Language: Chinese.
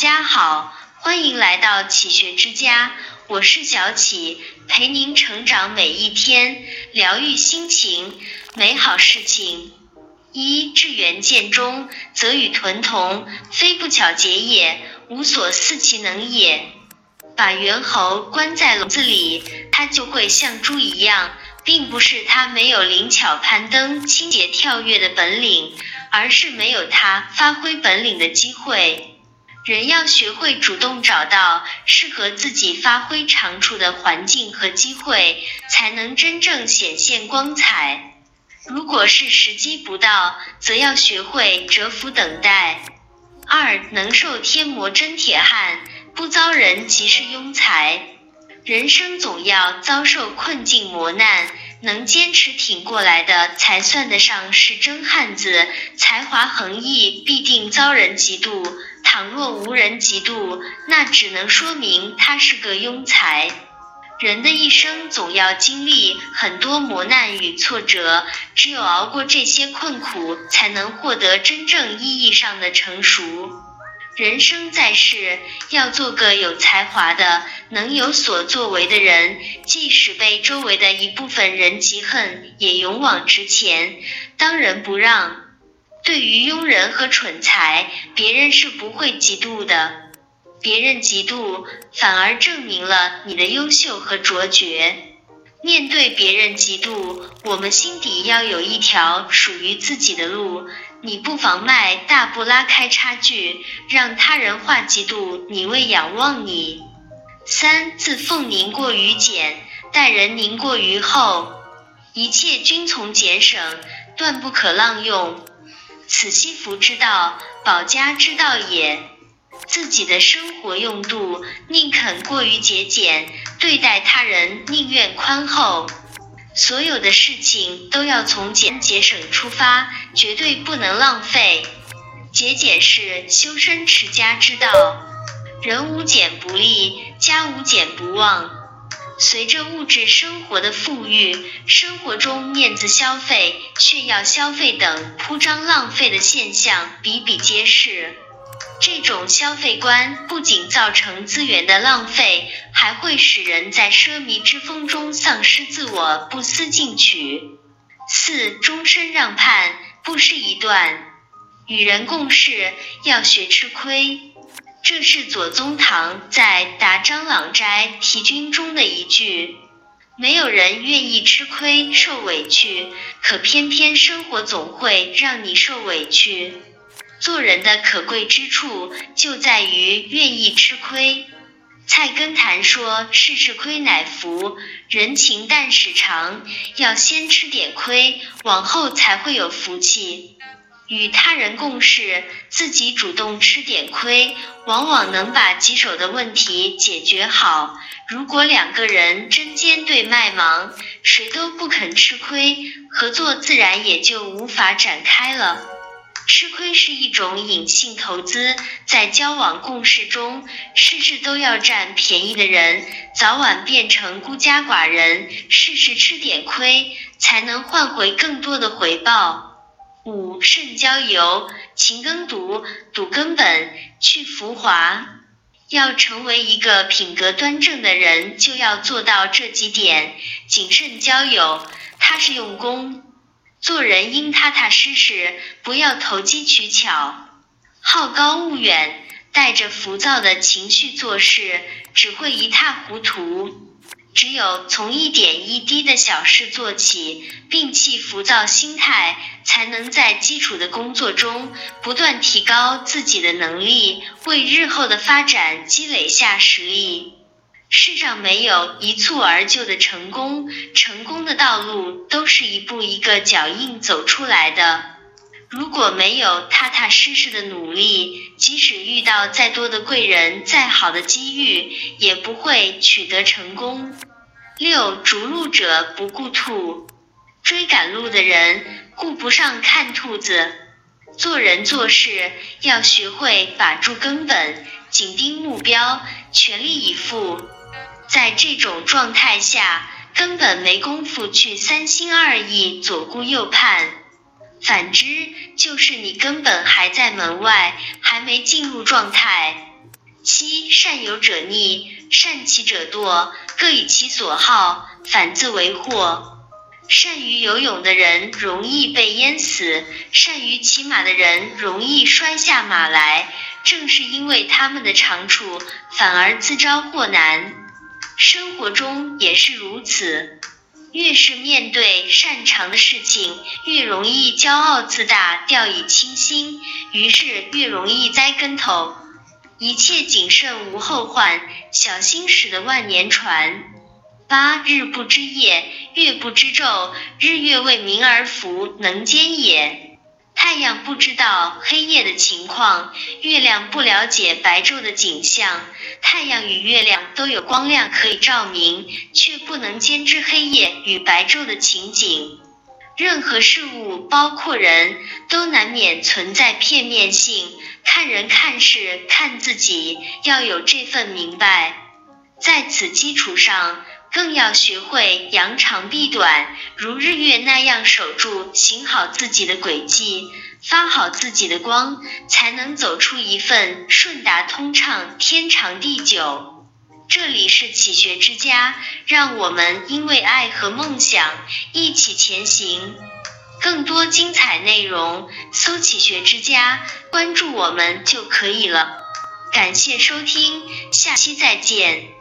家好，欢迎来到启学之家，我是小启，陪您成长每一天，疗愈心情，美好事情。一至元见中，则与豚同，非不巧结也，无所似其能也。把猿猴关在笼子里，它就会像猪一样，并不是它没有灵巧攀登、清洁跳跃的本领，而是没有它发挥本领的机会。人要学会主动找到适合自己发挥长处的环境和机会，才能真正显现光彩。如果是时机不到，则要学会蛰伏等待。二能受天磨真铁汉，不遭人即是庸才。人生总要遭受困境磨难，能坚持挺过来的，才算得上是真汉子。才华横溢，必定遭人嫉妒。倘若无人嫉妒，那只能说明他是个庸才。人的一生总要经历很多磨难与挫折，只有熬过这些困苦，才能获得真正意义上的成熟。人生在世，要做个有才华的、能有所作为的人，即使被周围的一部分人嫉恨，也勇往直前，当仁不让。对于庸人和蠢才，别人是不会嫉妒的。别人嫉妒，反而证明了你的优秀和卓绝。面对别人嫉妒，我们心底要有一条属于自己的路。你不妨迈大步拉开差距，让他人化嫉妒，你为仰望你。三自奉宁过于俭，待人宁过于厚。一切均从俭省，断不可滥用。此惜福之道，保家之道也。自己的生活用度，宁肯过于节俭；对待他人，宁愿宽厚。所有的事情都要从俭节省出发，绝对不能浪费。节俭是修身持家之道。人无俭不立，家无俭不旺。随着物质生活的富裕，生活中面子消费、炫耀消费等铺张浪费的现象比比皆是。这种消费观不仅造成资源的浪费，还会使人在奢靡之风中丧失自我，不思进取。四终身让畔，不失一段。与人共事要学吃亏。这是左宗棠在《答张郎斋题君》中的一句。没有人愿意吃亏受委屈，可偏偏生活总会让你受委屈。做人的可贵之处就在于愿意吃亏。菜根谭说：“事事亏乃福，人情淡始长。要先吃点亏，往后才会有福气。”与他人共事，自己主动吃点亏，往往能把棘手的问题解决好。如果两个人针尖对麦芒，谁都不肯吃亏，合作自然也就无法展开了。吃亏是一种隐性投资，在交往共事中，事事都要占便宜的人，早晚变成孤家寡人。事事吃点亏，才能换回更多的回报。五慎交友，勤耕读，读根本，去浮华。要成为一个品格端正的人，就要做到这几点。谨慎交友，踏实用功，做人应踏踏实实，不要投机取巧。好高骛远，带着浮躁的情绪做事，只会一塌糊涂。只有从一点一滴的小事做起，摒弃浮躁心态，才能在基础的工作中不断提高自己的能力，为日后的发展积累下实力。世上没有一蹴而就的成功，成功的道路都是一步一个脚印走出来的。如果没有踏踏实实的努力，即使遇到再多的贵人、再好的机遇，也不会取得成功。六逐鹿者不顾兔，追赶路的人顾不上看兔子。做人做事要学会把住根本，紧盯目标，全力以赴。在这种状态下，根本没工夫去三心二意、左顾右盼。反之，就是你根本还在门外，还没进入状态。七善有者逆，善骑者惰，各以其所好，反自为祸。善于游泳的人容易被淹死，善于骑马的人容易摔下马来。正是因为他们的长处，反而自招祸难。生活中也是如此，越是面对擅长的事情，越容易骄傲自大、掉以轻心，于是越容易栽跟头。一切谨慎无后患，小心驶得万年船。八日不知夜，月不知昼，日月为民而服，能兼也。太阳不知道黑夜的情况，月亮不了解白昼的景象。太阳与月亮都有光亮可以照明，却不能兼知黑夜与白昼的情景。任何事物，包括人都难免存在片面性。看人、看事、看自己，要有这份明白。在此基础上。更要学会扬长避短，如日月那样守住、行好自己的轨迹，发好自己的光，才能走出一份顺达通畅、天长地久。这里是启学之家，让我们因为爱和梦想一起前行。更多精彩内容，搜“启学之家”，关注我们就可以了。感谢收听，下期再见。